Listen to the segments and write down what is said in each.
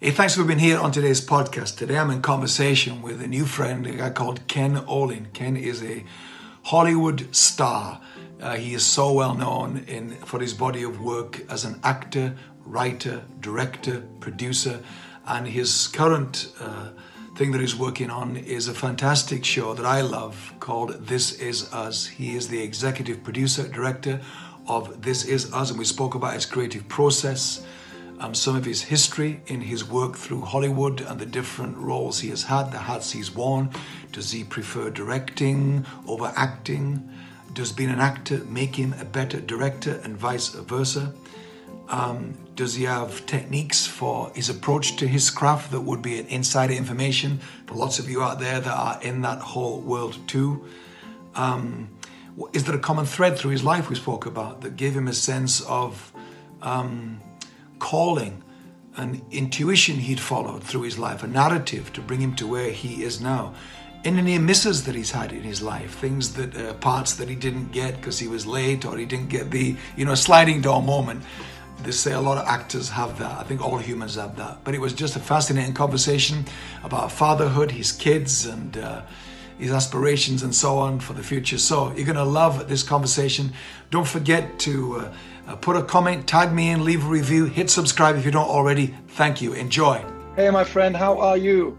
Hey, thanks for being here on today's podcast. Today I'm in conversation with a new friend, a guy called Ken Olin. Ken is a Hollywood star. Uh, he is so well known in, for his body of work as an actor, writer, director, producer, and his current uh, thing that he's working on is a fantastic show that I love called This Is Us. He is the executive producer, director of This Is Us, and we spoke about his creative process um, some of his history in his work through Hollywood and the different roles he has had, the hats he's worn. Does he prefer directing over acting? Does being an actor make him a better director and vice versa? Um, does he have techniques for his approach to his craft that would be an insider information for lots of you out there that are in that whole world too? Um, is there a common thread through his life we spoke about that gave him a sense of um, calling, an intuition he'd followed through his life, a narrative to bring him to where he is now. In any misses that he's had in his life, things that uh, parts that he didn't get because he was late or he didn't get the you know sliding door moment. They say a lot of actors have that. I think all humans have that. But it was just a fascinating conversation about fatherhood, his kids, and uh, his aspirations and so on for the future. So you're going to love this conversation. Don't forget to uh, uh, put a comment, tag me in, leave a review, hit subscribe if you don't already. Thank you. Enjoy. Hey, my friend, how are you?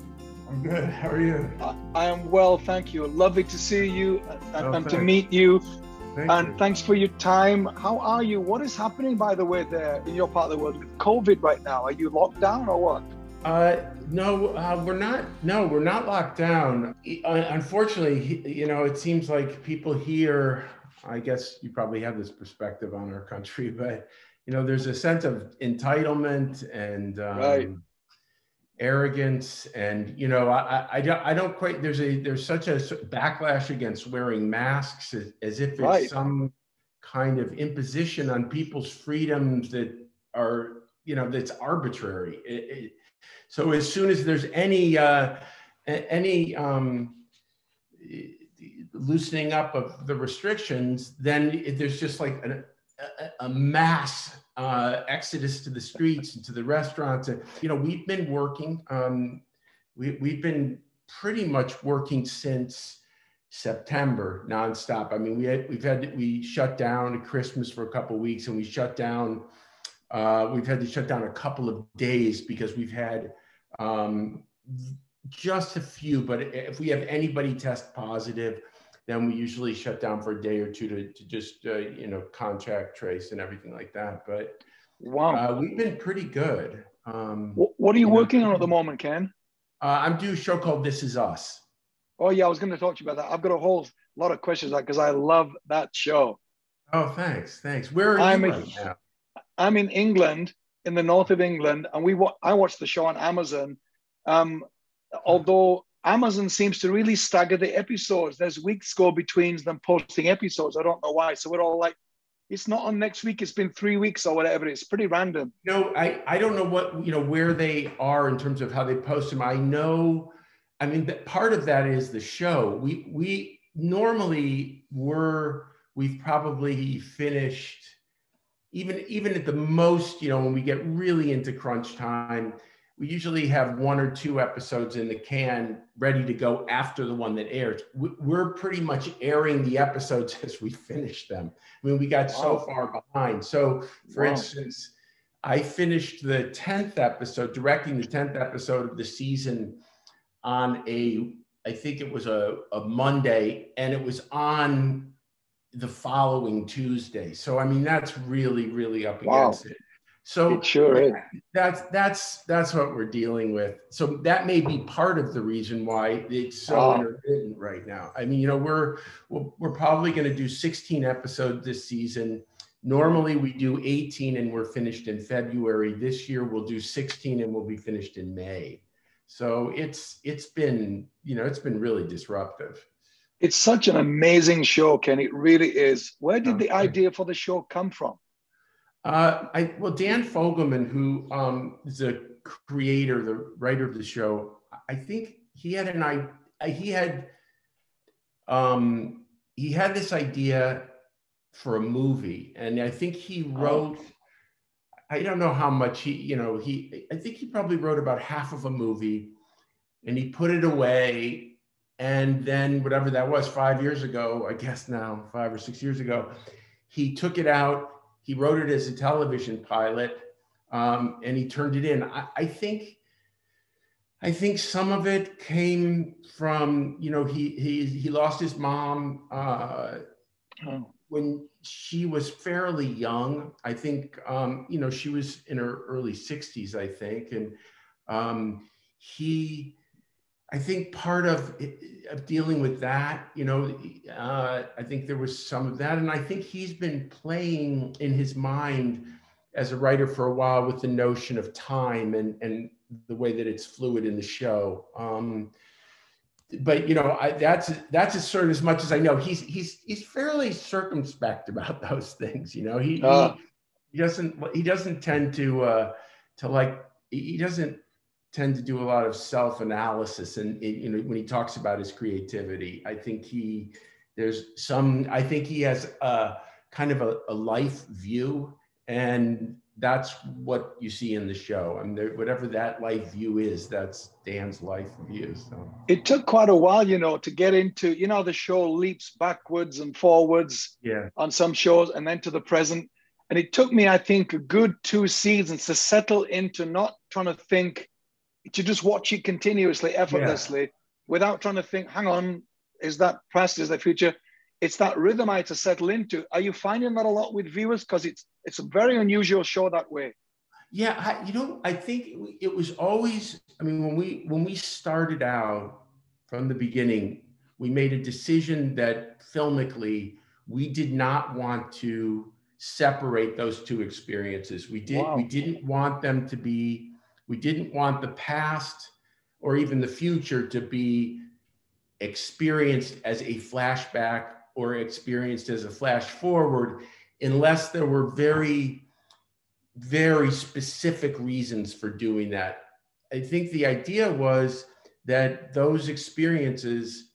I'm good. How are you? I, I am well, thank you. Lovely to see you and, oh, and to meet you. Thank and you. thanks for your time. How are you? What is happening, by the way, there in your part of the world with COVID right now? Are you locked down or what? Uh, no, uh, we're not. No, we're not locked down. Unfortunately, you know, it seems like people here I guess you probably have this perspective on our country, but you know, there's a sense of entitlement and um, right. arrogance, and you know, I, I, don't, I don't quite. There's a there's such a backlash against wearing masks as, as if it's right. some kind of imposition on people's freedoms that are you know that's arbitrary. It, it, so as soon as there's any uh, any um, loosening up of the restrictions, then there's just like a, a mass uh, exodus to the streets and to the restaurants. And, you know, we've been working, um, we, we've been pretty much working since September nonstop. I mean, we had, we've had, we shut down at Christmas for a couple weeks and we shut down, uh, we've had to shut down a couple of days because we've had um, just a few, but if we have anybody test positive, then we usually shut down for a day or two to, to just uh, you know contact trace and everything like that but wow. uh, we've been pretty good um, what, are you, you working know, on at the moment ken? Uh, i'm doing a show called this is us. Oh yeah i was going to talk to you about that. I've got a whole lot of questions because i love that show. Oh thanks thanks. Where are I'm you right now? i'm in england in the north of england and we i watched the show on amazon. Um, although Amazon seems to really stagger the episodes. There's weeks go between them posting episodes. I don't know why. So we're all like, it's not on next week. It's been three weeks or whatever. It's pretty random. No, I, I don't know what, you know, where they are in terms of how they post them. I know, I mean, part of that is the show. We, we normally were, we've probably finished even, even at the most, you know, when we get really into crunch time, we usually have one or two episodes in the can ready to go after the one that airs. We're pretty much airing the episodes as we finish them. I mean, we got wow. so far behind. So, for wow. instance, I finished the 10th episode, directing the 10th episode of the season on a, I think it was a, a Monday, and it was on the following Tuesday. So, I mean, that's really, really up wow. against it. So it sure is. That's that's that's what we're dealing with. So that may be part of the reason why it's so wow. intermittent right now. I mean, you know, we're we're probably going to do 16 episodes this season. Normally we do 18 and we're finished in February. This year we'll do 16 and we'll be finished in May. So it's it's been you know it's been really disruptive. It's such an amazing show, Ken. It really is. Where did the idea for the show come from? Uh, I well, Dan Fogelman, who um, is a creator, the writer of the show, I think he had an I he had um, he had this idea for a movie, and I think he oh. wrote. I don't know how much he, you know, he, I think he probably wrote about half of a movie and he put it away. And then, whatever that was, five years ago, I guess now, five or six years ago, he took it out. He wrote it as a television pilot um, and he turned it in. I, I think. I think some of it came from, you know, he he he lost his mom uh, oh. when she was fairly young. I think, um, you know, she was in her early 60s, I think. And um, he, I think part of, of dealing with that, you know, uh, I think there was some of that. And I think he's been playing in his mind as a writer for a while with the notion of time and, and the way that it's fluid in the show. Um, but you know I, that's that's as sort of as much as I know. He's he's he's fairly circumspect about those things. You know, he uh, he, he, doesn't he doesn't tend to uh, to like he doesn't tend to do a lot of self analysis. And you know when he talks about his creativity, I think he there's some I think he has a kind of a, a life view and that's what you see in the show. I mean, whatever that life view is, that's Dan's life view. So it took quite a while, you know, to get into. You know, the show leaps backwards and forwards. Yeah. On some shows, and then to the present. And it took me, I think, a good two seasons to settle into not trying to think, to just watch it continuously, effortlessly, yeah. without trying to think. Hang on, is that past? Is that future? it's that rhythm I had to settle into. Are you finding that a lot with viewers? Because it's it's a very unusual show that way. Yeah, I, you know, I think it was always. I mean, when we when we started out from the beginning, we made a decision that filmically we did not want to separate those two experiences. We did. Wow. We didn't want them to be. We didn't want the past or even the future to be experienced as a flashback or experienced as a flash forward unless there were very, very specific reasons for doing that. I think the idea was that those experiences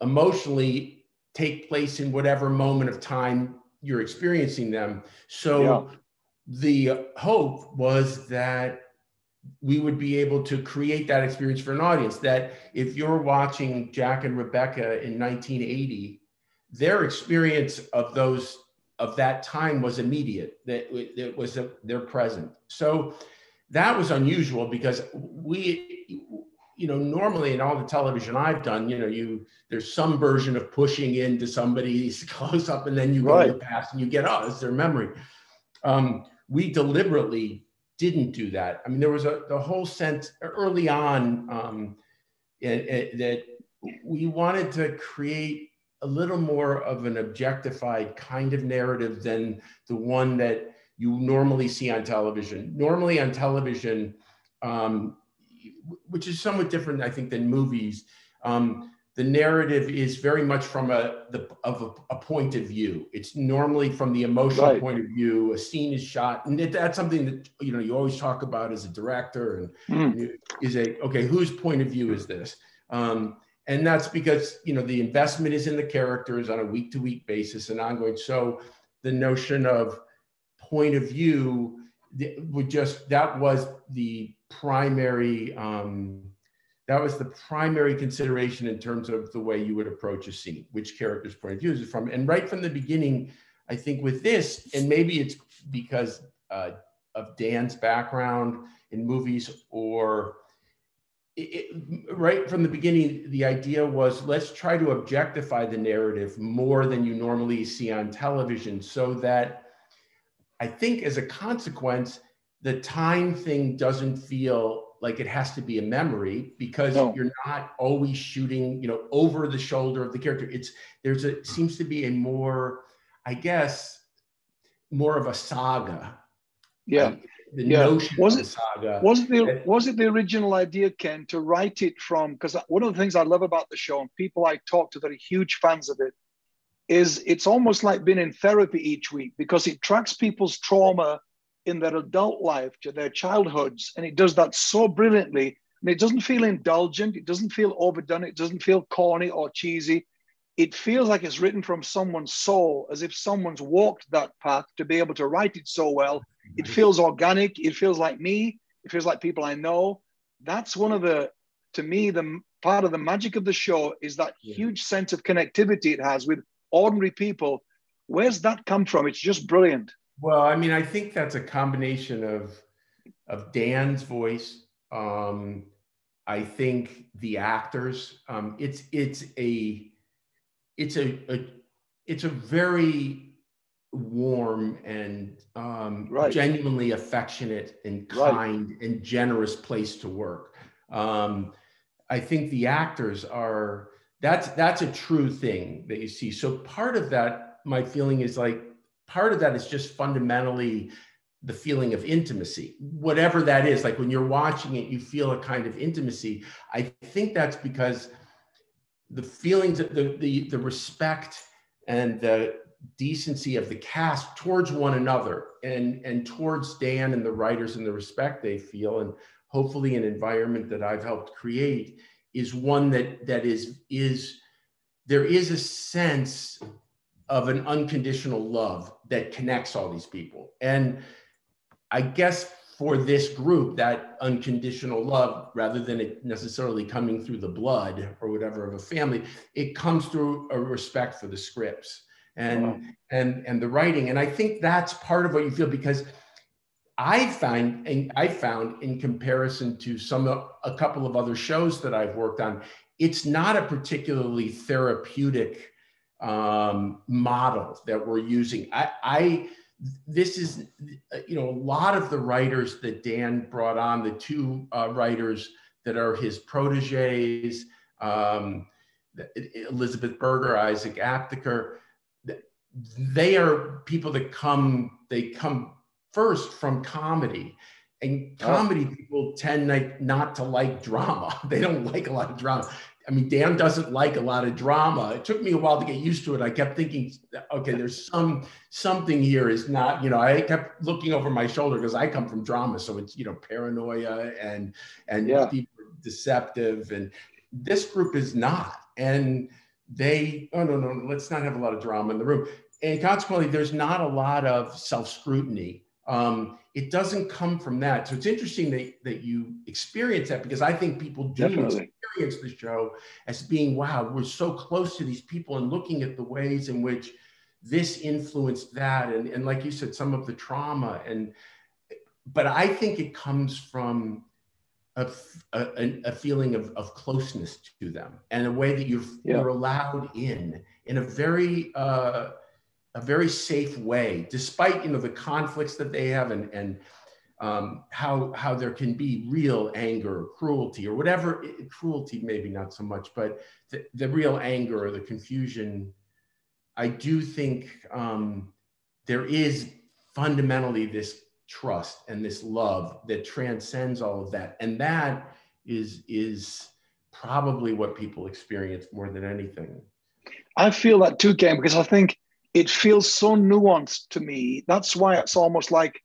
emotionally take place in whatever moment of time you're experiencing them. So yeah. the hope was that we would be able to create that experience for an audience that if you're watching Jack and Rebecca in 1980 their experience of those of that time was immediate that it was a, their present so that was unusual because we you know normally in all the television i've done you know you there's some version of pushing into somebody's close up and then you go right. to the past and you get oh it's their memory um, we deliberately didn't do that i mean there was a the whole sense early on um, it, it, that we wanted to create a little more of an objectified kind of narrative than the one that you normally see on television. Normally on television, um, which is somewhat different, I think, than movies. Um, the narrative is very much from a the of a, a, point of view. It's normally from the emotional right. point of view. A scene is shot, and it, that's something that you know you always talk about as a director. And, mm. is a okay, whose point of view is this? Um, and that's because you know the investment is in the characters on a week to week basis and ongoing so the notion of point of view would just that was the primary um, that was the primary consideration in terms of the way you would approach a scene which character's point of view is from and right from the beginning i think with this and maybe it's because uh, of dan's background in movies or it, right from the beginning, the idea was let's try to objectify the narrative more than you normally see on television so that I think as a consequence, the time thing doesn't feel like it has to be a memory because no. you're not always shooting, you know, over the shoulder of the character. It's there's a seems to be a more, I guess, more of a saga. Yeah the yeah. notion was it, saga. Was it the was it the original idea, Ken, to write it from? Because one of the things I love about the show and people I talk to that are huge fans of it is it's almost like being in therapy each week because it tracks people's trauma in their adult life to their childhoods, and it does that so brilliantly. And it doesn't feel indulgent, it doesn't feel overdone, it doesn't feel corny or cheesy. It feels like it's written from someone's soul, as if someone's walked that path to be able to write it so well It feels organic. It feels like me. It feels like people I know. That's one of the, to me, the part of the magic of the show is that yeah. huge sense of connectivity it has with ordinary people. Where's that come from? It's just brilliant. Well, I mean, I think that's a combination of of Dan's voice. Um, I think the actors. Um, it's it's a it's a, a it's a very warm and um, right. genuinely affectionate and kind right. and generous place to work. Um, I think the actors are that's that's a true thing that you see. So part of that, my feeling is like part of that is just fundamentally the feeling of intimacy, whatever that is. Like when you're watching it, you feel a kind of intimacy. I think that's because the feelings, the the the respect and the decency of the cast towards one another and and towards Dan and the writers and the respect they feel and hopefully an environment that I've helped create is one that that is is there is a sense of an unconditional love that connects all these people and I guess for this group that unconditional love rather than it necessarily coming through the blood or whatever of a family it comes through a respect for the scripts and wow. and and the writing and i think that's part of what you feel because i find and i found in comparison to some a couple of other shows that i've worked on it's not a particularly therapeutic um, model that we're using i i this is you know a lot of the writers that dan brought on the two uh, writers that are his proteges um, elizabeth berger isaac aptaker they are people that come they come first from comedy and oh. comedy oh. people tend like not to like drama they don't like a lot of drama i mean dan doesn't like a lot of drama. It took me a while to get used to it. I kept thinking okay there's some something here is not you know i kept looking over my shoulder because i come from drama so it's you know paranoia and and yeah. deceptive and this group is not. And they oh no no let's not have a lot of drama in the room. And consequently there's not a lot of self-scrutiny um, it doesn't come from that so it's interesting that, that you experience that because i think people do Definitely. experience the show as being wow we're so close to these people and looking at the ways in which this influenced that and, and like you said some of the trauma and but i think it comes from a, a, a, feeling of, of closeness to them and a way that you're, yeah. you're allowed in in a very uh, a very safe way despite you know the conflicts that they have and and um, how how there can be real anger or cruelty or whatever cruelty maybe not so much but the, the real anger or the confusion i do think um, there is fundamentally this trust and this love that transcends all of that. And that is is probably what people experience more than anything. I feel that too Ken because i think it feels so nuanced to me that's why it's almost like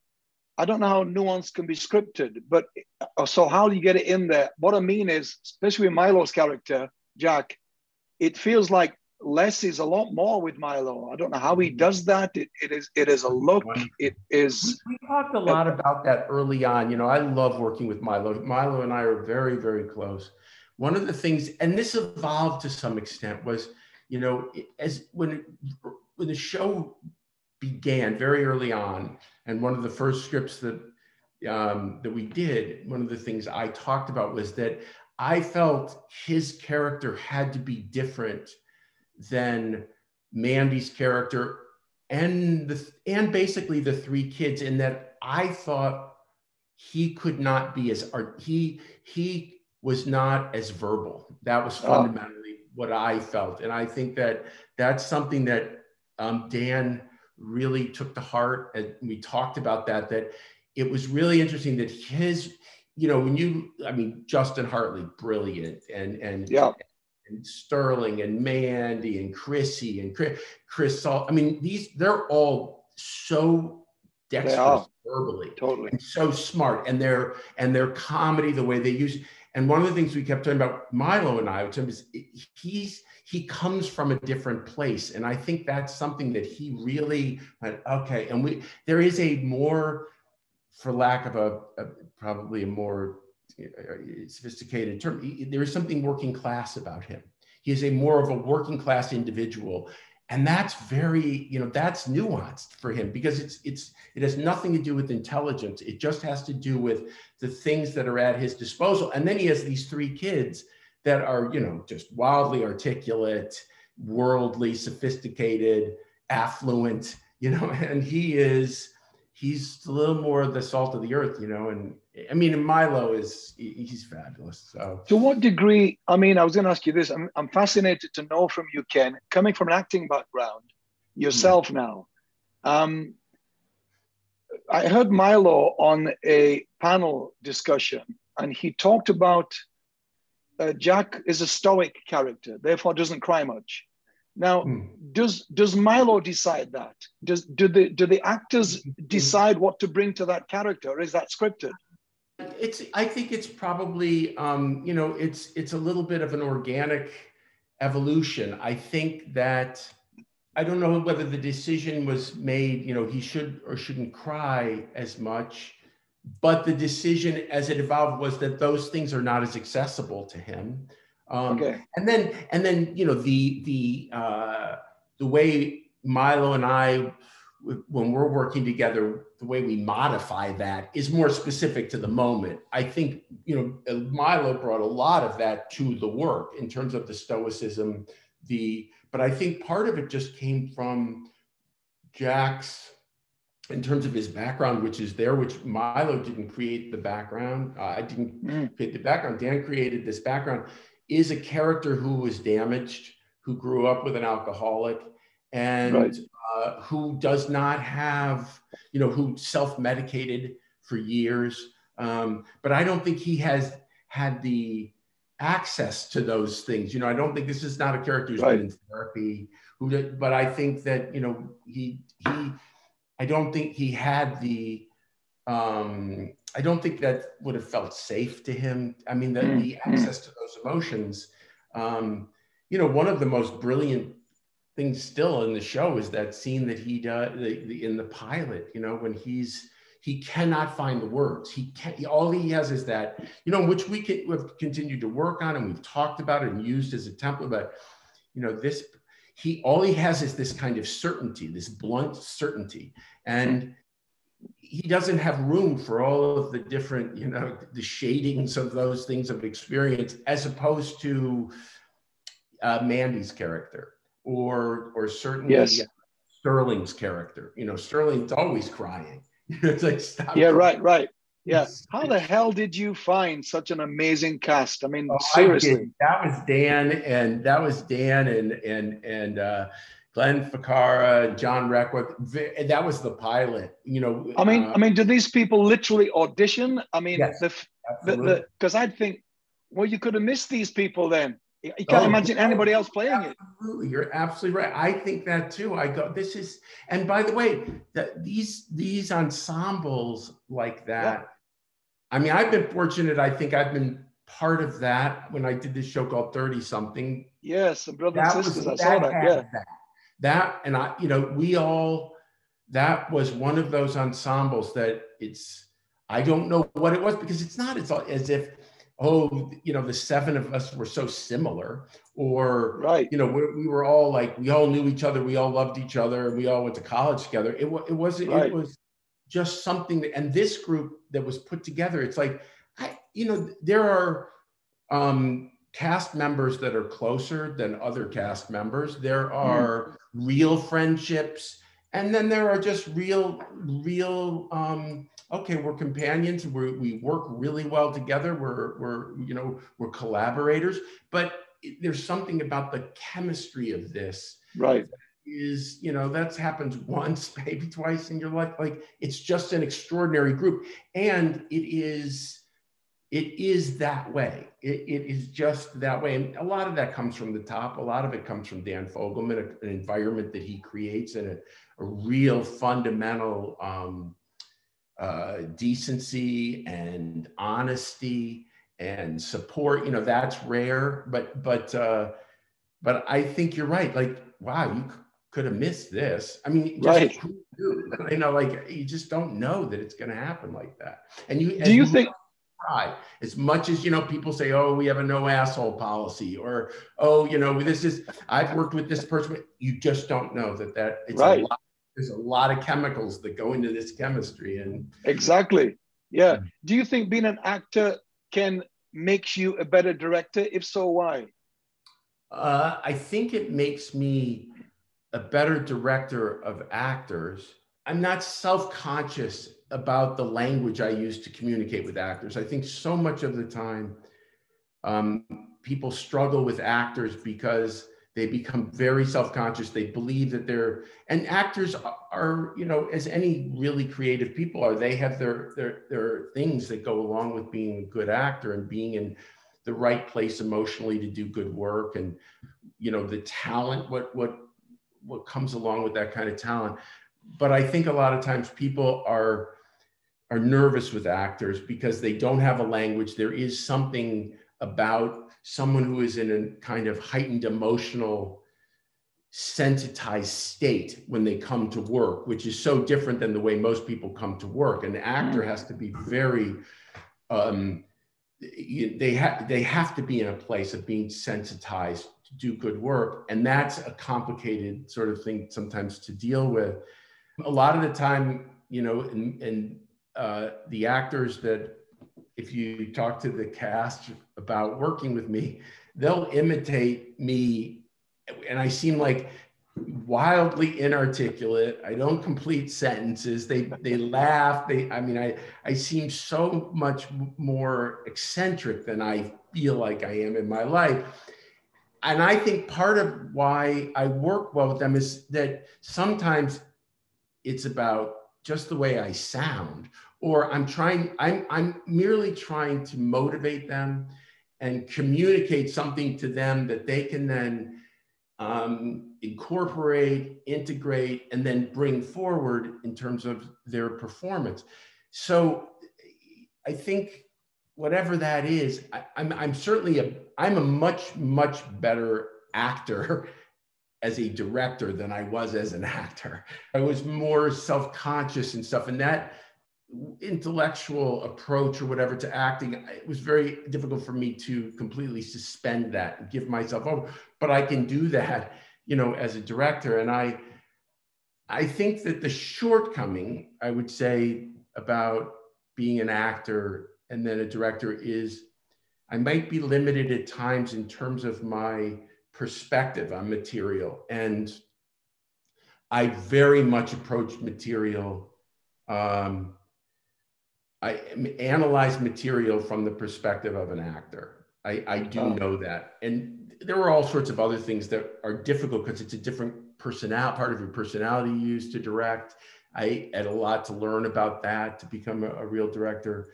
i don't know how nuance can be scripted but uh, so how do you get it in there what i mean is especially with milo's character jack it feels like less is a lot more with Milo. I don't know how he mm-hmm. does that. It, it is it is a look. It is. We, we talked a lot about that early on. You know, I love working with Milo. Milo and I are very very close. One of the things, and this evolved to some extent, was you know as when when the show began very early on, and one of the first scripts that um, that we did, one of the things I talked about was that I felt his character had to be different than Mandy's character and the and basically the three kids in that I thought he could not be as art he he was not as verbal that was oh. fundamentally oh. what I felt and I think that that's something that um, Dan really took to heart and we talked about that that it was really interesting that his you know when you I mean Justin Hartley brilliant and and yeah and Sterling and Mandy and Chrissy and Chris, Chris Salt. I mean, these they're all so dexterous verbally, totally, and so smart, and their and their comedy, the way they use. And one of the things we kept talking about Milo and I, which is he's he comes from a different place, and I think that's something that he really went okay. And we there is a more for lack of a, a probably a more uh, sophisticated term, there is something working class about him. He is a more of a working class individual and that's very you know that's nuanced for him because it's it's it has nothing to do with intelligence. It just has to do with the things that are at his disposal. And then he has these three kids that are you know just wildly articulate worldly sophisticated affluent you know and he is he's a little more the salt of the earth you know and I mean, Milo is he's fabulous. So, to what degree? I mean, I was going to ask you this. I'm, I'm fascinated to know from you, Ken, coming from an acting background yourself mm-hmm. now. Um, I heard Milo on a panel discussion, and he talked about uh, Jack is a stoic character, therefore doesn't cry much. Now, mm. does does Milo decide that? Does do the do the actors mm-hmm. decide what to bring to that character, or is that scripted? It's. I think it's probably. Um, you know, it's it's a little bit of an organic evolution. I think that I don't know whether the decision was made. You know, he should or shouldn't cry as much, but the decision as it evolved was that those things are not as accessible to him. Um, okay. And then and then you know the the uh, the way Milo and I when we're working together, the way we modify that is more specific to the moment. I think, you know, Milo brought a lot of that to the work in terms of the stoicism, the, but I think part of it just came from Jack's, in terms of his background, which is there, which Milo didn't create the background. Uh, I didn't mm. create the background. Dan created this background, is a character who was damaged, who grew up with an alcoholic, and right. uh, who does not have, you know, who self-medicated for years. Um, but I don't think he has had the access to those things. You know, I don't think this is not a character who's right. been in therapy. Who, but I think that you know he he. I don't think he had the. Um, I don't think that would have felt safe to him. I mean, the, mm-hmm. the access to those emotions. Um, you know, one of the most brilliant things still in the show is that scene that he does in the pilot you know when he's he cannot find the words he can't all he has is that you know which we can, we've continued to work on and we've talked about it and used as a template but you know this he all he has is this kind of certainty this blunt certainty and he doesn't have room for all of the different you know the shadings of those things of experience as opposed to uh, mandy's character or or certainly yes. Sterling's character. You know, Sterling's always crying. it's like stop. Yeah, right, right. Yeah. How the hell did you find such an amazing cast? I mean, oh, seriously. I that was Dan and that was Dan and and and uh Glenn Ficarra, John Requa. That was the pilot. You know. I mean, uh, I mean, do these people literally audition? I mean, yes, because I'd think, well, you could have missed these people then. You can't oh, imagine anybody else playing it. You're absolutely right. I think that too. I go, this is, and by the way, that these these ensembles like that. Yeah. I mean, I've been fortunate. I think I've been part of that when I did this show called 30 something. Yes, and brothers and sisters. Was, I saw that. Yeah. That. That and I, you know, we all that was one of those ensembles that it's I don't know what it was because it's not, it's as if oh, you know, the seven of us were so similar, or right, you know, we, we were all like, we all knew each other, we all loved each other, we all went to college together. It, it wasn't, right. it was just something. That, and this group that was put together, it's like, I, you know, there are um, cast members that are closer than other cast members. There hmm. are mm. Real friendships, and then there are just real, real. Um, okay, we're companions. we we work really well together. We're, we're, you know, we're collaborators. But there's something about the chemistry of this. Right. Is, you know, that's happens once, maybe twice in your life. Like it's just an extraordinary group. And it is, it is that way. It, it is just that way. And a lot of that comes from the top. A lot of it comes from Dan Fogelman, an environment that he creates and a, a real fundamental um, uh, decency and honesty and support. You know, that's rare, but but uh, but I think you're right. Like, wow, you could have missed this. I mean, right. you know, like you just don't know that it's going to happen like that. And you do you think as much as you know people say oh we have a no asshole policy or oh you know this is i've worked with this person you just don't know that that it's right. a lot, there's a lot of chemicals that go into this chemistry and exactly. Yeah. Do you think being an actor can makes you a better director? If so why? Uh, i think it makes me a better director of actors. I'm not self-conscious about the language I use to communicate with actors. I think so much of the time um, people struggle with actors because they become very self-conscious. They believe that they're and actors are, you know, as any really creative people are, they have their their their things that go along with being a good actor and being in the right place emotionally to do good work and you know the talent what what what comes along with that kind of talent but i think a lot of times people are are nervous with actors because they don't have a language. There is something about someone who is in a kind of heightened emotional, sensitized state when they come to work, which is so different than the way most people come to work. An actor has to be very, um, they have they have to be in a place of being sensitized to do good work, and that's a complicated sort of thing sometimes to deal with. A lot of the time, you know, and, and uh, the actors that, if you talk to the cast about working with me, they'll imitate me. And I seem like wildly inarticulate. I don't complete sentences. They they laugh. They I mean I I seem so much more eccentric than I feel like I am in my life. And I think part of why I work well with them is that sometimes it's about just the way I sound, or I'm trying, I'm, I'm merely trying to motivate them and communicate something to them that they can then um, incorporate, integrate, and then bring forward in terms of their performance. So I think whatever that is, I, I'm, I'm certainly a, I'm a much, much better actor as a director than I was as an actor. I was more self-conscious and stuff. And that intellectual approach or whatever to acting, it was very difficult for me to completely suspend that and give myself over. But I can do that, you know, as a director. And I I think that the shortcoming, I would say, about being an actor and then a director is I might be limited at times in terms of my perspective on material. And I very much approach material. Um, I analyze material from the perspective of an actor. I, I do oh. know that. And there are all sorts of other things that are difficult because it's a different personality, part of your personality you use to direct. I had a lot to learn about that to become a, a real director.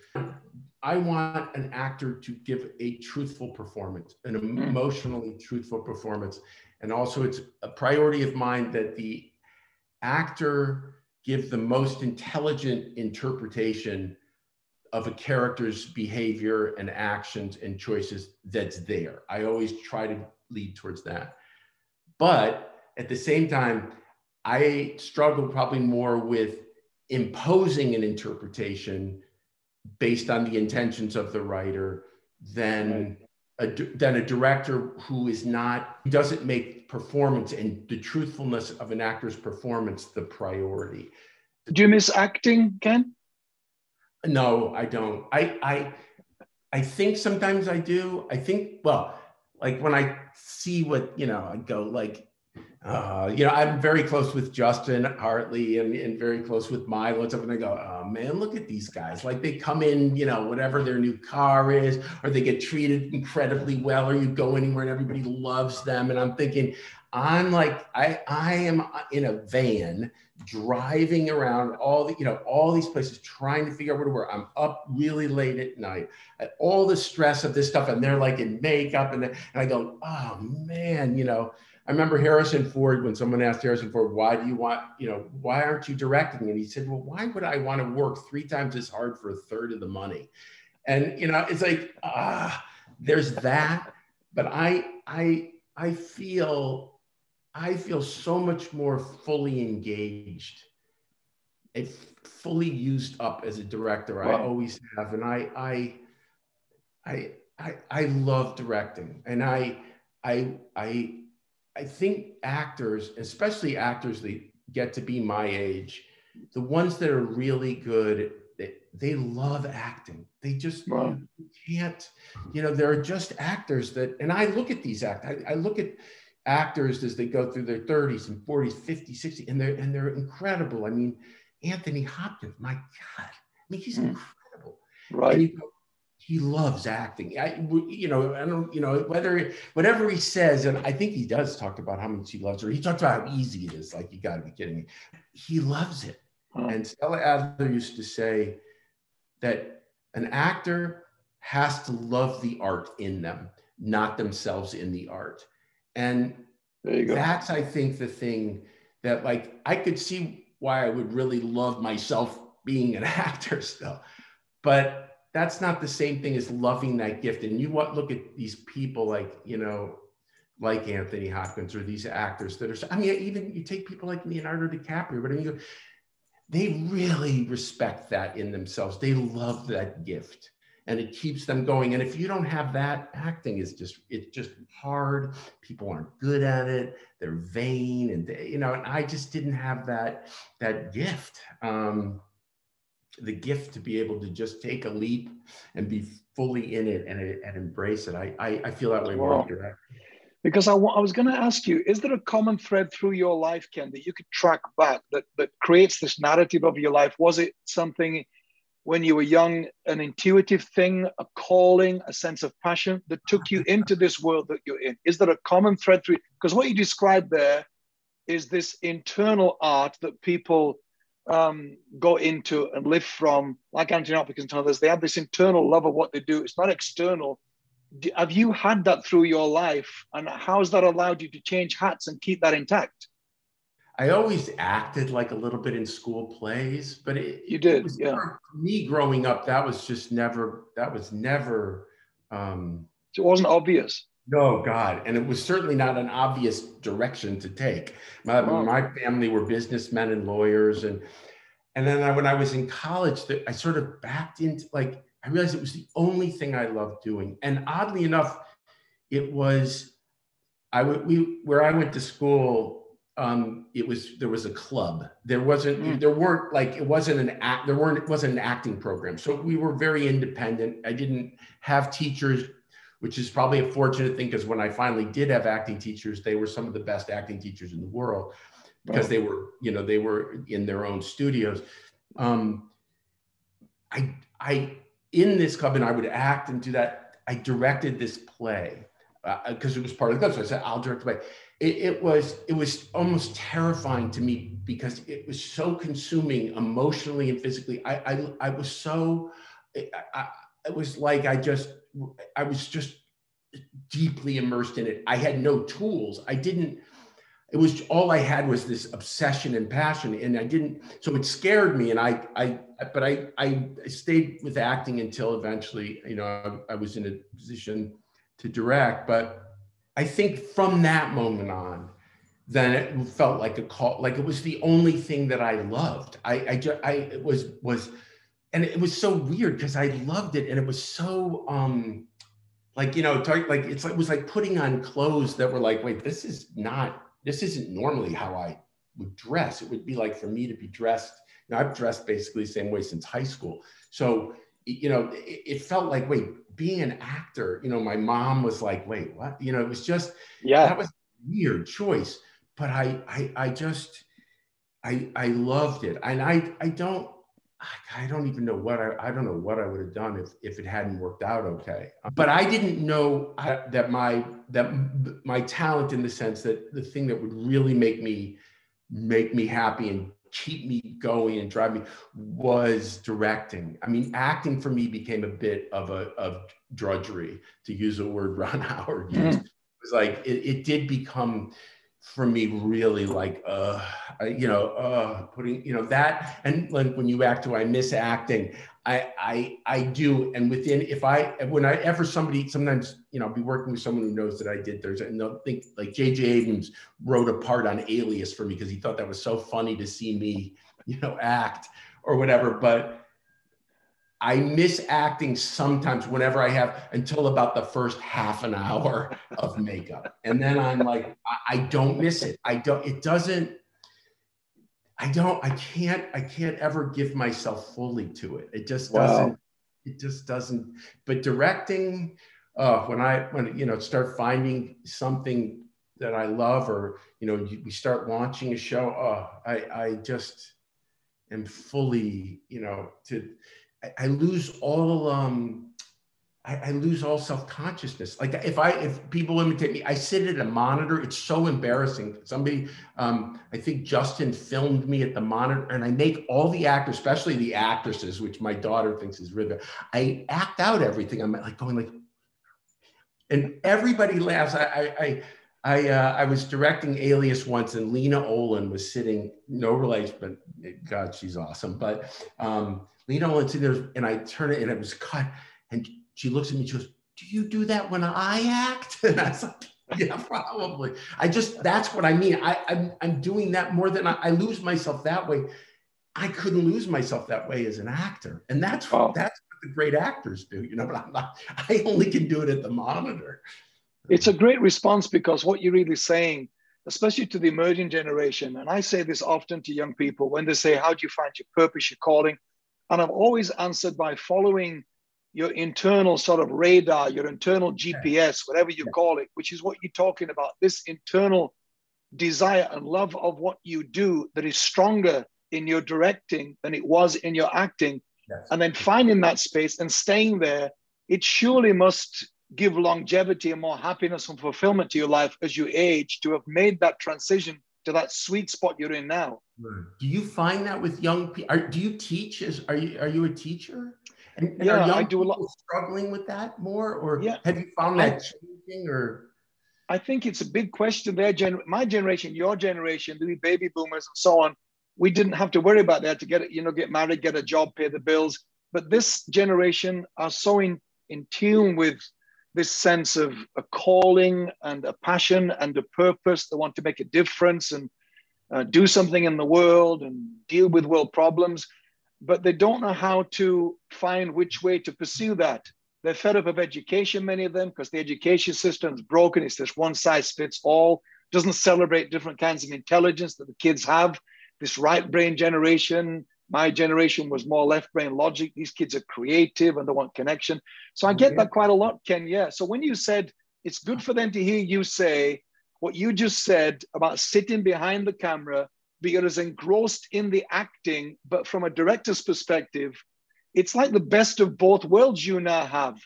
I want an actor to give a truthful performance, an hmm. emotionally truthful performance. And also, it's a priority of mine that the actor give the most intelligent interpretation of a character's behavior and actions and choices that's there. I always try to lead towards that. But at the same time, I struggle probably more with imposing an interpretation based on the intentions of the writer than a, than a director who is not doesn't make performance and the truthfulness of an actor's performance the priority. Do you miss acting, Ken? No, I don't. I I I think sometimes I do. I think well, like when I see what you know, I go like uh, you know, I'm very close with Justin Hartley and, and very close with Milo and stuff. And I go, oh man, look at these guys. Like they come in, you know, whatever their new car is, or they get treated incredibly well, or you go anywhere and everybody loves them. And I'm thinking, I'm like, I, I am in a van driving around all the, you know, all these places trying to figure out where to work. I'm up really late at night at all the stress of this stuff. And they're like in makeup and, and I go, oh man, you know, I remember Harrison Ford when someone asked Harrison Ford, why do you want, you know, why aren't you directing? And he said, well, why would I want to work three times as hard for a third of the money? And, you know, it's like, ah, there's that. But I, I, I feel I feel so much more fully engaged and fully used up as a director. Wow. I always have, and I, I, I, I, I love directing, and I, I, I, I think actors, especially actors that get to be my age, the ones that are really good, they, they love acting. They just wow. can't, you know, there are just actors that, and I look at these actors, I, I look at actors as they go through their 30s and 40s, 50s, 60s, and they're and they're incredible. I mean, Anthony Hopkins, my God, I mean, he's mm. incredible. Right. He loves acting. I, you know, I don't, you know, whether whatever he says, and I think he does talk about how much he loves her. He talks about how easy it is. Like you got to be kidding me. He loves it. And Stella Adler used to say that an actor has to love the art in them, not themselves in the art. And that's, I think, the thing that, like, I could see why I would really love myself being an actor still. But that's not the same thing as loving that gift. And you what look at these people like, you know, like Anthony Hopkins or these actors that are, I mean, even you take people like Leonardo DiCaprio, but I mean, they really respect that in themselves. They love that gift and it keeps them going. And if you don't have that, acting is just it's just hard. People aren't good at it. They're vain, and they, you know. And I just didn't have that that gift, um, the gift to be able to just take a leap and be fully in it and, and embrace it. I, I, I feel that way more direct. Because I, I was going to ask you, is there a common thread through your life, Ken, that you could track back that, that creates this narrative of your life? Was it something when you were young, an intuitive thing, a calling, a sense of passion that took you into this world that you're in? Is there a common thread through? Because what you described there is this internal art that people um, go into and live from, like Anthony Hopkins and others. They have this internal love of what they do. It's not external have you had that through your life and how has that allowed you to change hats and keep that intact i always acted like a little bit in school plays but it, you did it yeah me growing up that was just never that was never um it wasn't obvious no god and it was certainly not an obvious direction to take my, my family were businessmen and lawyers and and then I, when i was in college that i sort of backed into like I realized it was the only thing I loved doing. And oddly enough, it was I would we where I went to school. Um, it was there was a club. There wasn't mm. there weren't like it wasn't an act there weren't it wasn't an acting program. So we were very independent. I didn't have teachers, which is probably a fortunate thing because when I finally did have acting teachers, they were some of the best acting teachers in the world because they were you know they were in their own studios. Um, I I in this club and I would act and do that. I directed this play because uh, it was part of the club. So I said, I'll direct the play. It, it, was it was almost terrifying to me because it was so consuming emotionally and physically. I I, I was so I, I, it was like I just I was just deeply immersed in it. I had no tools. I didn't it was all I had was this obsession and passion, and I didn't. So it scared me, and I, I, but I, I stayed with acting until eventually, you know, I, I was in a position to direct. But I think from that moment on, then it felt like a call, like it was the only thing that I loved. I, I, just, I was was, and it was so weird because I loved it, and it was so. um like you know like it's like it was like putting on clothes that were like wait this is not this isn't normally how I would dress. It would be like for me to be dressed. You know, I've dressed basically the same way since high school. So, you know, it, it, felt like, wait, being an actor, you know, my mom was like, wait, what? You know, it was just, yeah, that was a weird choice. But I, I, I just, I, I loved it. And I, I don't, I don't even know what I, I don't know what I would have done if, if it hadn't worked out okay. But I didn't know that my that my talent in the sense that the thing that would really make me make me happy and keep me going and drive me was directing. I mean, acting for me became a bit of a of drudgery, to use a word Ron Howard used. Mm-hmm. It was like it, it did become for me really like uh you know uh putting you know that and like when you act do i miss acting? I i i do and within if i when i ever somebody sometimes you know I'll be working with someone who knows that i did there's and they'll think like jj abrams wrote a part on alias for me because he thought that was so funny to see me you know act or whatever but I miss acting sometimes whenever I have until about the first half an hour of makeup. And then I'm like, I, I don't miss it. I don't, it doesn't, I don't, I can't, I can't ever give myself fully to it. It just doesn't, it just doesn't. But directing, uh, when I, when, you know, start finding something that I love or, you know, we start launching a show, oh, I, I just am fully, you know, to, I, I lose all um, I, I, lose all self-consciousness. Like if I if people imitate me, I sit at a monitor. It's so embarrassing. Somebody, um, I think Justin filmed me at the monitor, and I make all the actors, especially the actresses, which my daughter thinks is really. I act out everything. I'm like going like, and everybody laughs. I I. I I, uh, I was directing Alias once, and Lena Olin was sitting, no relation, but God, she's awesome. But um, Olin's in there, and I turn it, and it was cut. And she looks at me, she goes, Do you do that when I act? And I was like, Yeah, probably. I just, that's what I mean. I, I'm, I'm doing that more than I, I lose myself that way. I couldn't lose myself that way as an actor. And that's, oh. that's what the great actors do, you know, but I'm not, I only can do it at the monitor. It's a great response because what you're really saying, especially to the emerging generation, and I say this often to young people when they say, How do you find your purpose, your calling? And I've always answered by following your internal sort of radar, your internal GPS, whatever you call it, which is what you're talking about this internal desire and love of what you do that is stronger in your directing than it was in your acting. Yes. And then finding that space and staying there, it surely must give longevity and more happiness and fulfillment to your life as you age to have made that transition to that sweet spot you're in now. Do you find that with young people? Do you teach? Is are you are you a teacher? And, and yeah, I do a lot. Struggling with that more, or yeah, have you found that I, changing? Or I think it's a big question. Their gen, my generation, your generation, the baby boomers, and so on. We didn't have to worry about that to get you know, get married, get a job, pay the bills. But this generation are so in, in tune with this sense of a calling and a passion and a purpose. They want to make a difference and uh, do something in the world and deal with world problems, but they don't know how to find which way to pursue that. They're fed up of education, many of them, because the education system is broken. It's this one size fits all, doesn't celebrate different kinds of intelligence that the kids have. This right brain generation, my generation was more left brain logic. These kids are creative and they want connection. So I get that quite a lot, Ken. Yeah. So when you said it's good for them to hear you say what you just said about sitting behind the camera, being as engrossed in the acting, but from a director's perspective, it's like the best of both worlds you now have.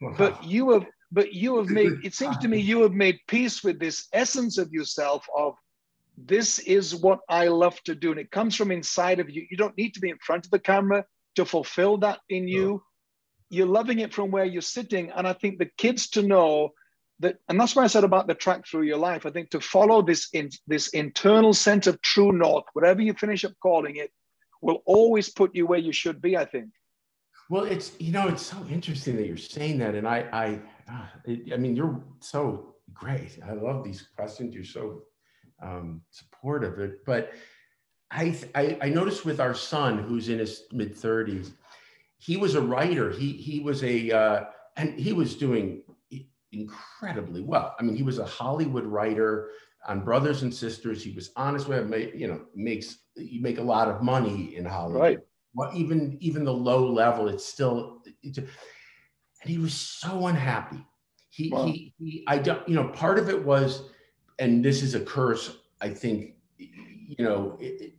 Wow. But you have but you have made it seems to me you have made peace with this essence of yourself of this is what I love to do. And it comes from inside of you. You don't need to be in front of the camera to fulfill that in you. You're loving it from where you're sitting. And I think the kids to know and that's why I said about the track through your life. I think to follow this in this internal sense of true north, whatever you finish up calling it, will always put you where you should be, I think. Well, it's you know it's so interesting that you're saying that, and I I ah, I mean you're so great. I love these questions. You're so um, supportive. But I, I, I noticed with our son, who's in his mid 30s, he was a writer. He he was a uh, and he was doing incredibly well. I mean, he was a Hollywood writer on Brothers and Sisters. He was honest with it. You know, makes you make a lot of money in Hollywood. Right. Well, even even the low level, it's still. It's, and he was so unhappy. He wow. he he. I don't. You know, part of it was and this is a curse. I think, you know, it,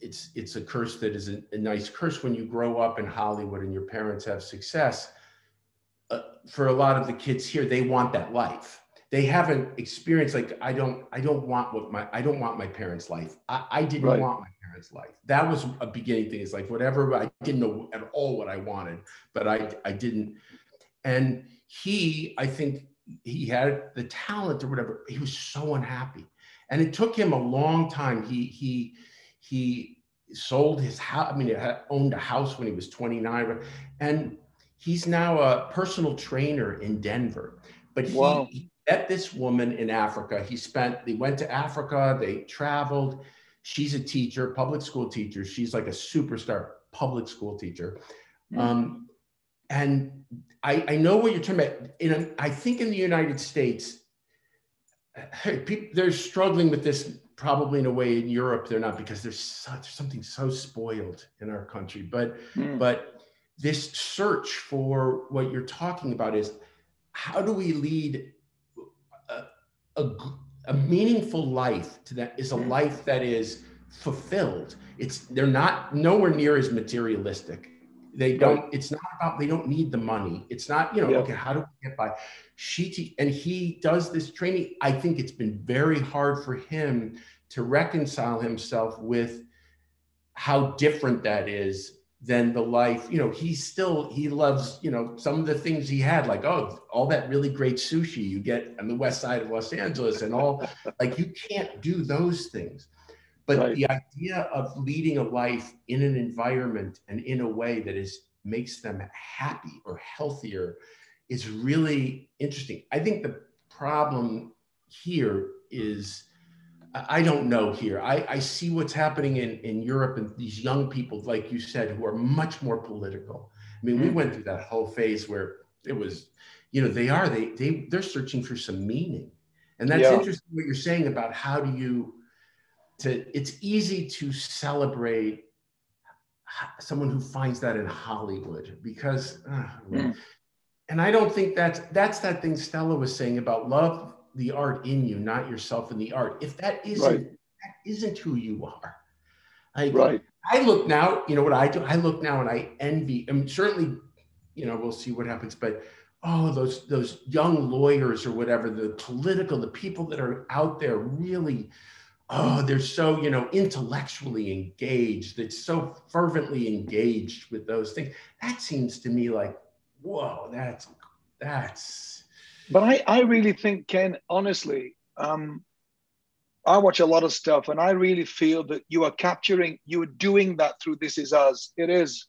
it's it's a curse that is a, a, nice curse when you grow up in Hollywood and your parents have success. Uh, for a lot of the kids here, they want that life. They haven't experienced like I don't I don't want what my I don't want my parents' life. I, I didn't right. want my parents' life. That was a beginning thing. It's like whatever I didn't know at all what I wanted, but I I didn't. And he, I think, he had the talent or whatever. He was so unhappy. and it took him a long time. He he he sold his house. I mean, he owned a house when he was 29, and he's now a personal trainer in Denver. But he, he met this woman in Africa. He spent. They went to Africa. They traveled. She's a teacher, public school teacher. She's like a superstar public school teacher. Mm-hmm. Um, and I, I know what you're talking about. In I think in the United States, people, they're struggling with this probably in a way in Europe they're not because there's, such, something so spoiled in our country. But mm. but this search for what you're talking about is how do we lead a, a, a meaningful life to that is a life that is fulfilled. It's they're not nowhere near as materialistic they don't, it's not about, they don't need the money. It's not, you know, yeah. okay, how do we get by? She, te- and he does this training. I think it's been very hard for him to reconcile himself with how different that is than the life, you know, he still, he loves, you know, some of the things he had, like, oh, all that really great sushi you get on the west side of Los Angeles and all, like, you can't do those things. But right. the idea of leading a life in an environment and in a way that is makes them happy or healthier is really interesting. I think the problem here is I don't know here. I, I see what's happening in, in Europe and these young people, like you said, who are much more political. I mean, we mm-hmm. went through that whole phase where it was, you know, they are, they, they, they're searching for some meaning. And that's yeah. interesting what you're saying about how do you to it's easy to celebrate someone who finds that in Hollywood because uh, mm. and I don't think that's that's that thing Stella was saying about love the art in you, not yourself in the art. If that isn't right. that isn't who you are. Like, right. I look now, you know what I do? I look now and I envy, I mean, certainly, you know, we'll see what happens, but oh, those those young lawyers or whatever, the political, the people that are out there really oh, they're so, you know, intellectually engaged, that's so fervently engaged with those things. That seems to me like, whoa, that's, that's. But I, I really think, Ken, honestly, um, I watch a lot of stuff and I really feel that you are capturing, you are doing that through This Is Us. It is,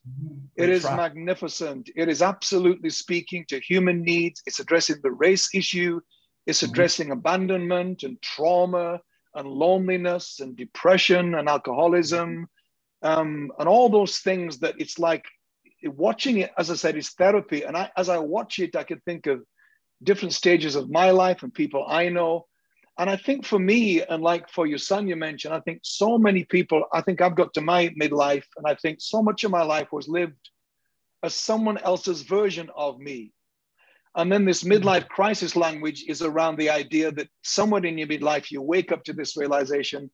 it is magnificent. It is absolutely speaking to human needs. It's addressing the race issue. It's mm-hmm. addressing mm-hmm. abandonment and trauma and loneliness and depression and alcoholism um, and all those things that it's like watching it as i said is therapy and I, as i watch it i can think of different stages of my life and people i know and i think for me and like for your son you mentioned i think so many people i think i've got to my midlife and i think so much of my life was lived as someone else's version of me and then this midlife crisis language is around the idea that somewhere in your midlife, you wake up to this realization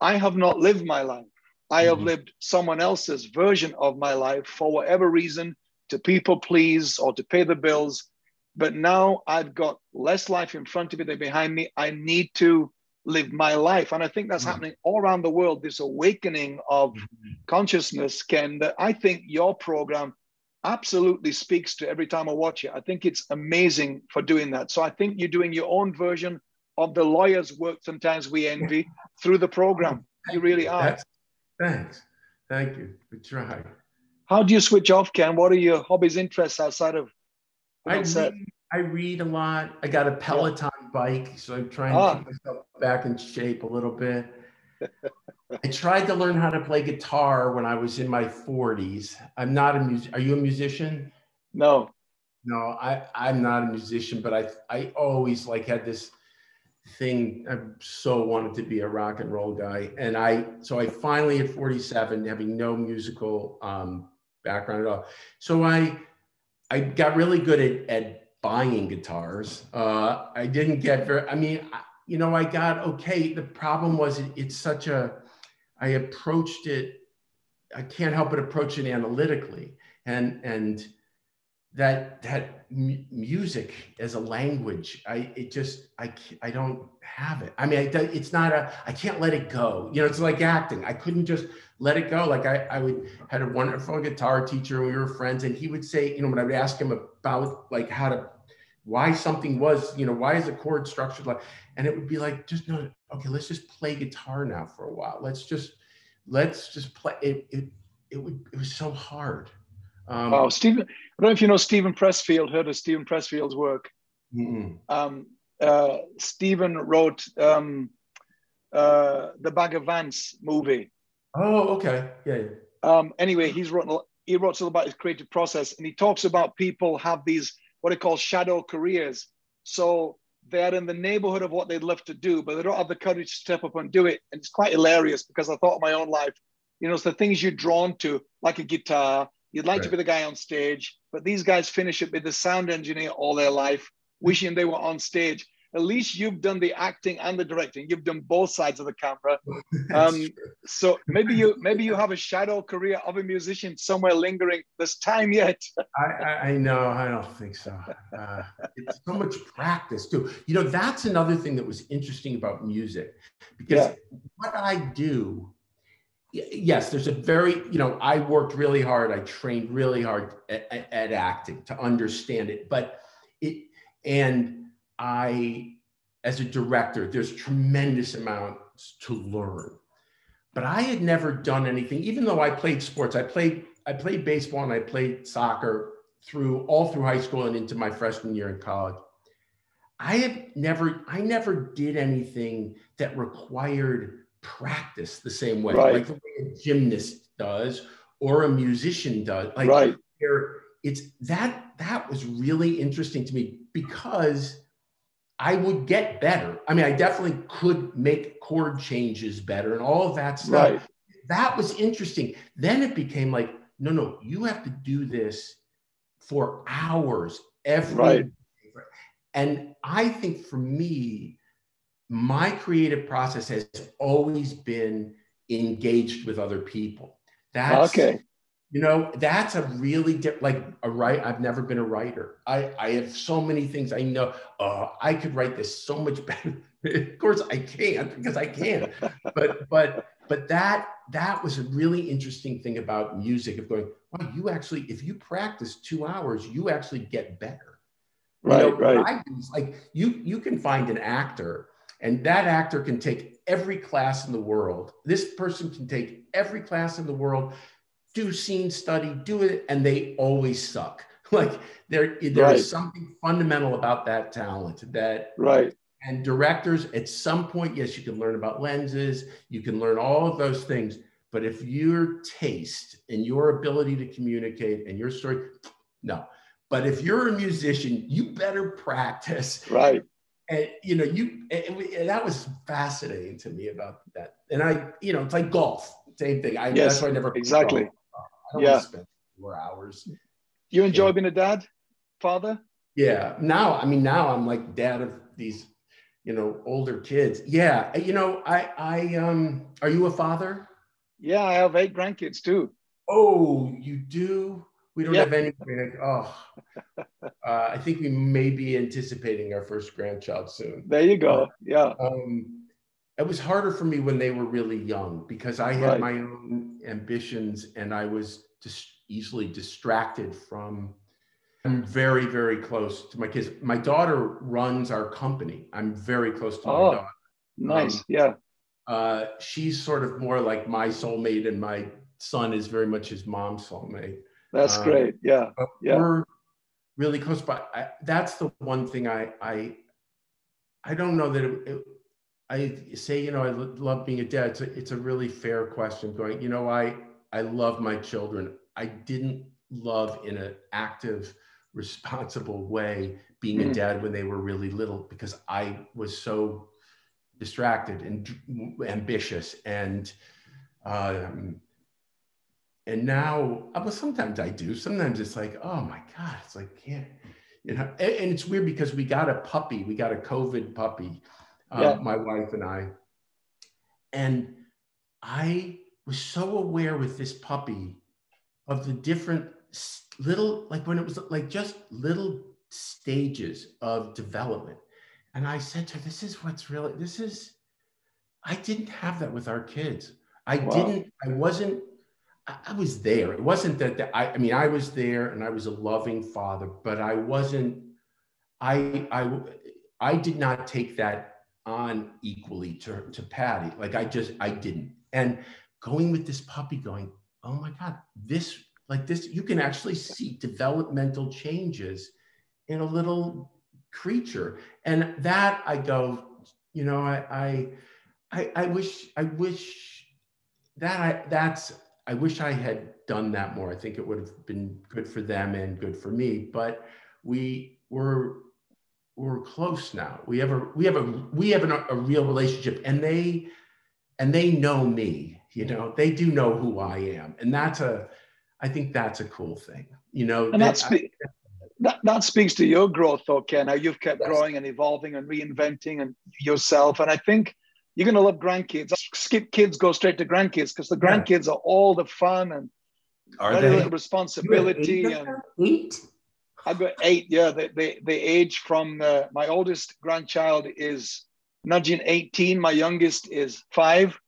I have not lived my life. I have mm-hmm. lived someone else's version of my life for whatever reason to people please or to pay the bills. But now I've got less life in front of me than behind me. I need to live my life. And I think that's mm-hmm. happening all around the world, this awakening of mm-hmm. consciousness, Ken, that I think your program absolutely speaks to every time I watch it. I think it's amazing for doing that. So I think you're doing your own version of the lawyer's work sometimes we envy through the program. You really are. That's, thanks. Thank you. We try. How do you switch off, Ken? What are your hobbies, interests outside of I read, I read a lot. I got a Peloton bike, so I'm trying ah. to keep myself back in shape a little bit. I tried to learn how to play guitar when I was in my 40s. I'm not a music. Are you a musician? No. No, I I'm not a musician, but I I always like had this thing. I so wanted to be a rock and roll guy, and I so I finally at 47, having no musical um, background at all. So I I got really good at at buying guitars. Uh, I didn't get very. I mean. I, you know, I got okay. The problem was it, it's such a, I approached it, I can't help but approach it analytically. And, and that, that m- music as a language, I, it just, I, I don't have it. I mean, I, it's not a, I can't let it go. You know, it's like acting. I couldn't just let it go. Like I, I would, had a wonderful guitar teacher and we were friends and he would say, you know, when I would ask him about like how to why something was, you know, why is a chord structured like, and it would be like, just no, okay, let's just play guitar now for a while. Let's just, let's just play. It, it, it would, it was so hard. Um, wow, Steven, I don't know if you know Steven Pressfield, heard of Steven Pressfield's work. Um, uh, Steven wrote um, uh, the Bagger Vance movie. Oh, okay. Yeah. yeah. Um, anyway, he's written, he wrote something about his creative process and he talks about people have these what he calls shadow careers. So they're in the neighborhood of what they'd love to do, but they don't have the courage to step up and do it. And it's quite hilarious because I thought of my own life. You know, it's the things you're drawn to, like a guitar. You'd like right. to be the guy on stage, but these guys finish it with the sound engineer all their life, wishing they were on stage at least you've done the acting and the directing. You've done both sides of the camera. Um, so maybe you maybe you have a shadow career of a musician somewhere lingering. There's time yet. I, I, know. I don't think so. Uh, it's so much practice too. You know, that's another thing that was interesting about music, because yeah. what I do. Yes, there's a very, you know, I worked really hard. I trained really hard at, at, acting to understand it. But it, and I, as a director, there's tremendous amounts to learn. But I had never done anything, even though I played sports. I played I played baseball and I played soccer through all through high school and into my freshman year in college. I have never I never did anything that required practice the same way, right. like the way a gymnast does or a musician does. Like right. it's that that was really interesting to me because I would get better. I mean, I definitely could make chord changes better and all of that stuff. Right. That was interesting. Then it became like, no, no, you have to do this for hours every right. And I think for me, my creative process has always been engaged with other people. That's okay. you know that's a really di- like a right. i've never been a writer. I i have so many things i know. Uh, i could write this so much better. Of course i can't because i can't. But but but that that was a really interesting thing about music of going wow you actually if you practice two hours you actually get better. Right you know, right. Like you you can find an actor and that actor can take every class in the world this person can take every class in the world do scene study, do it, and they always suck. Like there, there right. is something fundamental about that talent that right. And directors, at some point, yes, you can learn about lenses, you can learn all of those things. But if your taste and your ability to communicate and your story, no. But if you're a musician, you better practice. Right. And you know, you and, and that was fascinating to me about that. And I, you know, it's like golf, same thing. I yes, that's why I never exactly. Yeah. spend four hours. You enjoy yeah. being a dad, father? Yeah. Now, I mean, now I'm like dad of these, you know, older kids. Yeah. You know, I, I, um, are you a father? Yeah, I have eight grandkids too. Oh, you do? We don't have any. Oh, uh, I think we may be anticipating our first grandchild soon. There you go. Yeah. Um, it was harder for me when they were really young because I had right. my own ambitions and I was just easily distracted from. I'm very, very close to my kids. My daughter runs our company. I'm very close to my oh, daughter. Nice. Um, yeah. Uh, she's sort of more like my soulmate, and my son is very much his mom's soulmate. That's um, great. Yeah. Yeah. We're really close, but I, that's the one thing I I I don't know that it, it I say, you know, I love being a dad. It's a, it's a really fair question. Going, you know, I I love my children. I didn't love in an active, responsible way being mm-hmm. a dad when they were really little because I was so distracted and ambitious and um, and now well, sometimes I do. Sometimes it's like, oh my god, it's like can't you know. And, and it's weird because we got a puppy. We got a COVID puppy um, yeah. my wife and I. And I was so aware with this puppy of the different little, like when it was like just little stages of development. And I said to her, This is what's really, this is, I didn't have that with our kids. I wow. didn't, I wasn't, I, was there. It wasn't that, I, I mean, I was there and I was a loving father, but I wasn't I I I did not take that on equally to, to Patty. Like I just I didn't. And going with this puppy, going, oh my God, this like this, you can actually see developmental changes in a little creature. And that I go, you know, I I I, I wish I wish that I that's I wish I had done that more. I think it would have been good for them and good for me. But we were we're close now. We have a we have a we have a, a real relationship, and they and they know me. You know, they do know who I am, and that's a I think that's a cool thing. You know, and that's. I, that, that speaks to your growth though ken how you've kept yes. growing and evolving and reinventing and yourself and i think you're going to love grandkids skip kids go straight to grandkids because the grandkids yeah. are all the fun and are they responsibility and eight I've got eight. Yeah, the the, the age from uh, my oldest grandchild is nudging 18. My youngest is five.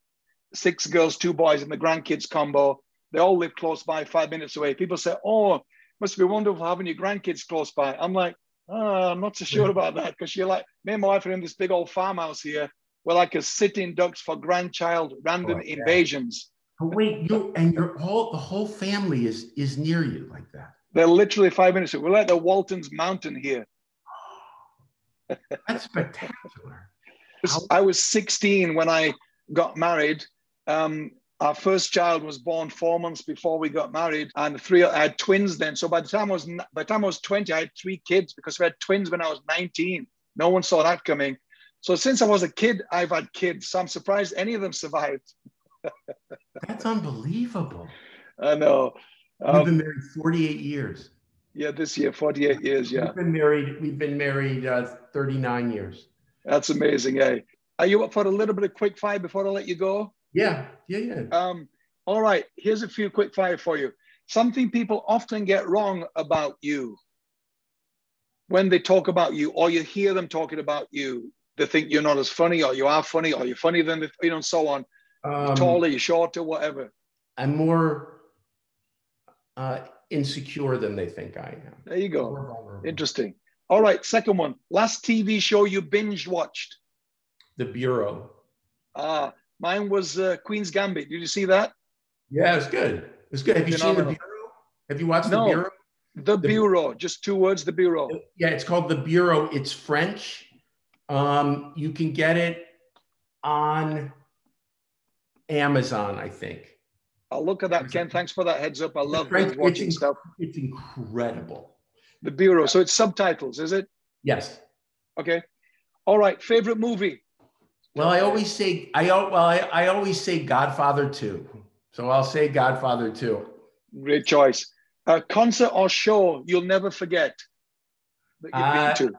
Six girls, two boys, and the grandkids combo. They all live close by, five minutes away. People say, "Oh, must be wonderful having your grandkids close by." I'm like, oh, I'm not so sure about that because you're like me and my wife are in this big old farmhouse here. We're like a sitting ducks for grandchild random oh, yeah. invasions. But wait, you and your whole the whole family is is near you like that. They're literally five minutes. Away. We're like the Waltons Mountain here. That's spectacular. I was 16 when I got married. Um, our first child was born four months before we got married, and three. I had twins then. So by the time I was by the time I was 20, I had three kids because we had twins when I was 19. No one saw that coming. So since I was a kid, I've had kids. So I'm surprised any of them survived. That's unbelievable. I know. We've um, been married 48 years. Yeah, this year, 48 years. Yeah. We've been married. We've been married uh, 39 years. That's amazing. Hey, are you up for a little bit of quick fire before I let you go? Yeah, yeah, yeah. Um, all right. Here's a few quick fire for you. Something people often get wrong about you when they talk about you, or you hear them talking about you. They think you're not as funny, or you are funny, or you're funnier than you know, and so on. Um, taller, you're shorter, whatever. I'm more uh, insecure than they think I am. There you go. Interesting. All right, second one. Last TV show you binge watched? The Bureau. Ah, mine was uh, Queen's Gambit. Did you see that? Yeah, it's good. It's good. Have you Phenomenal. seen The Bureau? Have you watched no. The Bureau? The, the Bureau, just two words, The Bureau. Yeah, it's called The Bureau. It's French. Um, you can get it on Amazon, I think. I'll look at that, Ken. Thanks for that heads up. I love watching it's, stuff. It's incredible. The Bureau. So it's subtitles, is it? Yes. Okay. All right. Favorite movie? Well, I always say I well I, I always say Godfather 2. So I'll say Godfather 2. Great choice. A concert or show you'll never forget that you've uh, been to?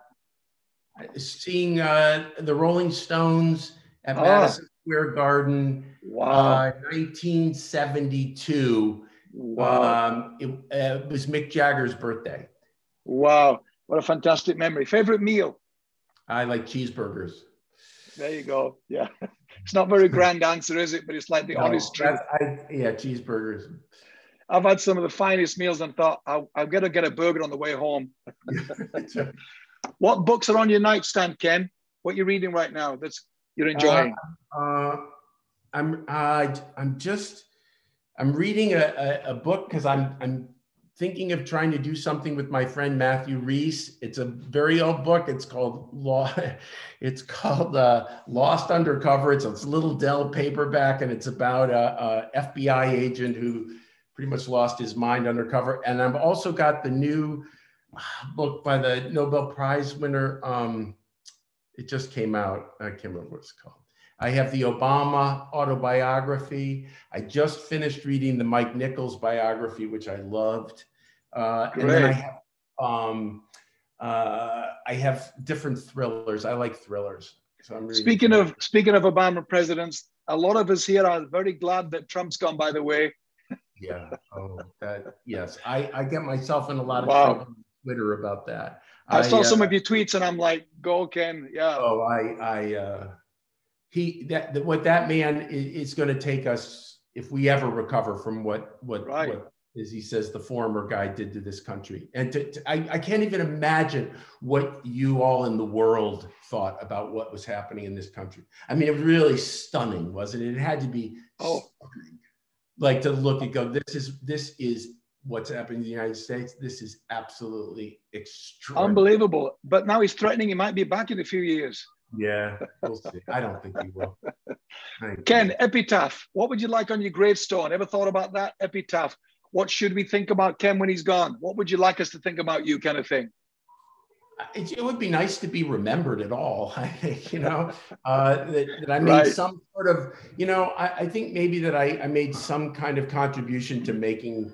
Seeing uh, the Rolling Stones at ah. Madison Square Garden Wow. Uh, 1972. Wow. Um, it, uh, it, was Mick Jagger's birthday. Wow. What a fantastic memory. Favorite meal? I like cheeseburgers. There you go. Yeah. It's not very grand answer, is it? But it's like the no, honest truth. I, yeah, cheeseburgers. I've had some of the finest meals and thought I'll, I'll to get a burger on the way home. what books are on your nightstand, Ken? What you're reading right now that's you're enjoying? Uh, uh, I'm uh, I'm just I'm reading a, a, a book because I'm I'm thinking of trying to do something with my friend Matthew Rhys. It's a very old book. It's called Law. It's called uh, Lost Undercover. It's a little Dell paperback, and it's about a, a, FBI agent who pretty much lost his mind undercover. And I've also got the new book by the Nobel Prize winner. Um, it just came out. I can't remember what it's called. I have the Obama autobiography. I just finished reading the Mike Nichols biography, which I loved. Uh, and then I have, um, uh, I have different thrillers. I like thrillers. So speaking of speaking of Obama presidents, a lot of us here are very glad that Trump's gone. By the way. yeah. Oh, that yes. I I get myself in a lot of wow. trouble Twitter about that. I, I saw uh, some of your tweets and I'm like, go Ken. Yeah. Oh, I I. Uh, he that, that what that man is, is going to take us if we ever recover from what what, right. what as he says, the former guy did to this country. And to, to, I, I can't even imagine what you all in the world thought about what was happening in this country. I mean, it was really stunning, wasn't it? It had to be oh. stunning. Like to look and go, this is this is what's happening in the United States. This is absolutely extraordinary. Unbelievable. But now he's threatening he might be back in a few years. Yeah, we'll see. I don't think he will. Ken, epitaph. What would you like on your gravestone? Ever thought about that? Epitaph. What should we think about Ken when he's gone? What would you like us to think about you, kind of thing? It, it would be nice to be remembered at all. I think, you know, uh, that, that, I made Right. some sort of, you know, I, I think maybe that I, I made some kind of contribution to making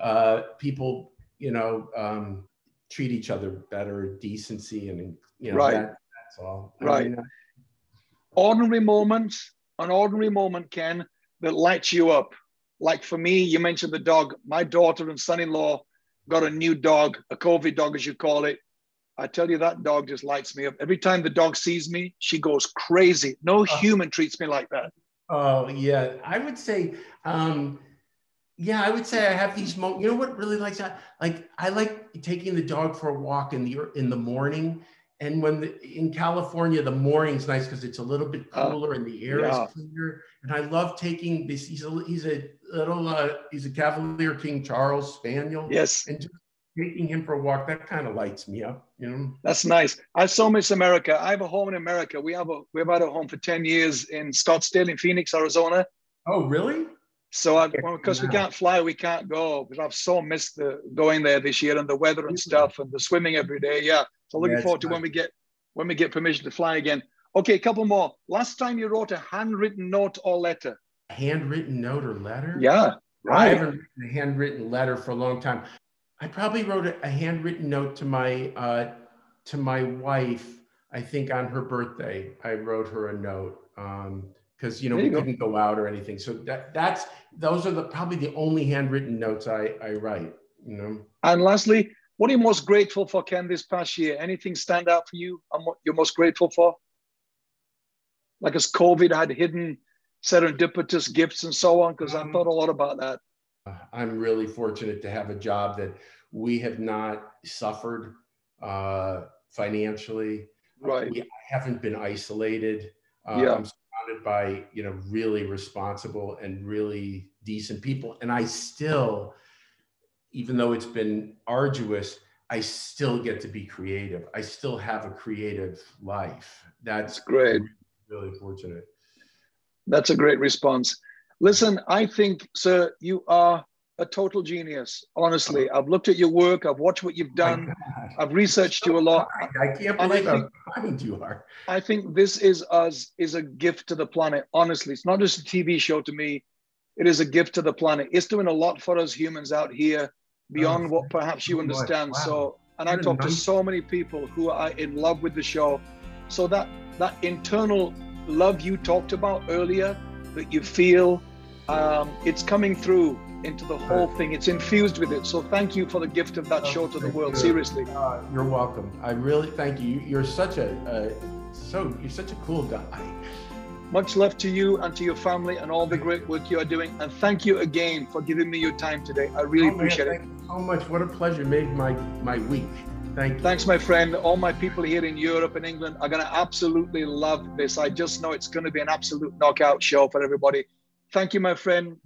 uh, people, you know, um, treat each other better, decency, and you know, Right. that, that's all. I mean, uh, Ordinary moments, an ordinary moment, Ken, that lights you up. Like for me, you mentioned the dog. My daughter and son-in-law got a new dog, a COVID dog, as you call it. I tell you, that dog just lights me up. Every time the dog sees me, she goes crazy. No human treats me like that. Oh yeah, I would say, um, yeah, I would say I have these moments. You know what really likes that? Like I like taking the dog for a walk in the in the morning, and when the, in California the morning's nice because it's a little bit Uh, cooler and the air yeah. is cleaner. And I love taking this. He's a he's a little uh, he's a Cavalier King Charles Spaniel, Yes, and just taking him for a walk that kind of lights me up. You know. that's nice. I so miss America. I have a home in America. We have a we've had a home for 10 years in Scottsdale in Phoenix, Arizona. Oh really? So I, well, because we can't fly, we can't go. Because I've so missed the going there this year and the weather and stuff and the swimming every day. Yeah. So looking Yeah, forward to nice. when we get when we get permission to fly again. Okay, a couple more. Last time you wrote a handwritten note or letter. Handwritten note or letter? Yeah. Right. I haven't written a handwritten letter for a long time. I probably wrote a, handwritten note to my uh, to my wife. I think on her birthday, I wrote her a note because you know There we you couldn't go out or anything. So that that's those are the probably the only handwritten notes I I write. You know. And lastly, what are you most grateful for, Ken, this past year? Anything stand out for you and what you're most grateful for? Like as COVID had hidden serendipitous gifts and so on, because I Um, thought a lot about that. Uh, I'm really fortunate to have a job that we have not suffered uh, financially. Right. We haven't been isolated. Uh, Yeah. Surrounded by you know really responsible and really decent people, and I still, even though it's been arduous, I still get to be creative. I still have a creative life. That's That's great. Really fortunate. That's a great response. Listen, I think, sir, you are a total genius. Honestly, I've looked at your work, I've watched what you've done, I've researched you a lot. I can't And I believe how think- kind you are. I think this is us is a gift to the planet. Honestly, it's not just a TV show to me. It is a gift to the planet. It's doing a lot for us humans out here beyond Oh, what perhaps you understand. Wow. So, and I talk to so many people who are in love with the show. So that that internal love you talked about earlier, that you feel, um, it's coming through into the whole thing. It's infused with it. So thank you for the gift of that Oh, show to the world. you. Seriously. Uh, you're welcome. I really thank you. You're such a, a so you're such a cool guy. Much love to you and to your family and all the great work you are doing. And thank you again for giving me your time today. I really Oh, man, appreciate it. thank you so much. What a pleasure. Made my my week. Thank you. Thanks, my friend. All my people here in Europe and England are going to absolutely love this. I just know it's going to be an absolute knockout show for everybody. Thank you, my friend.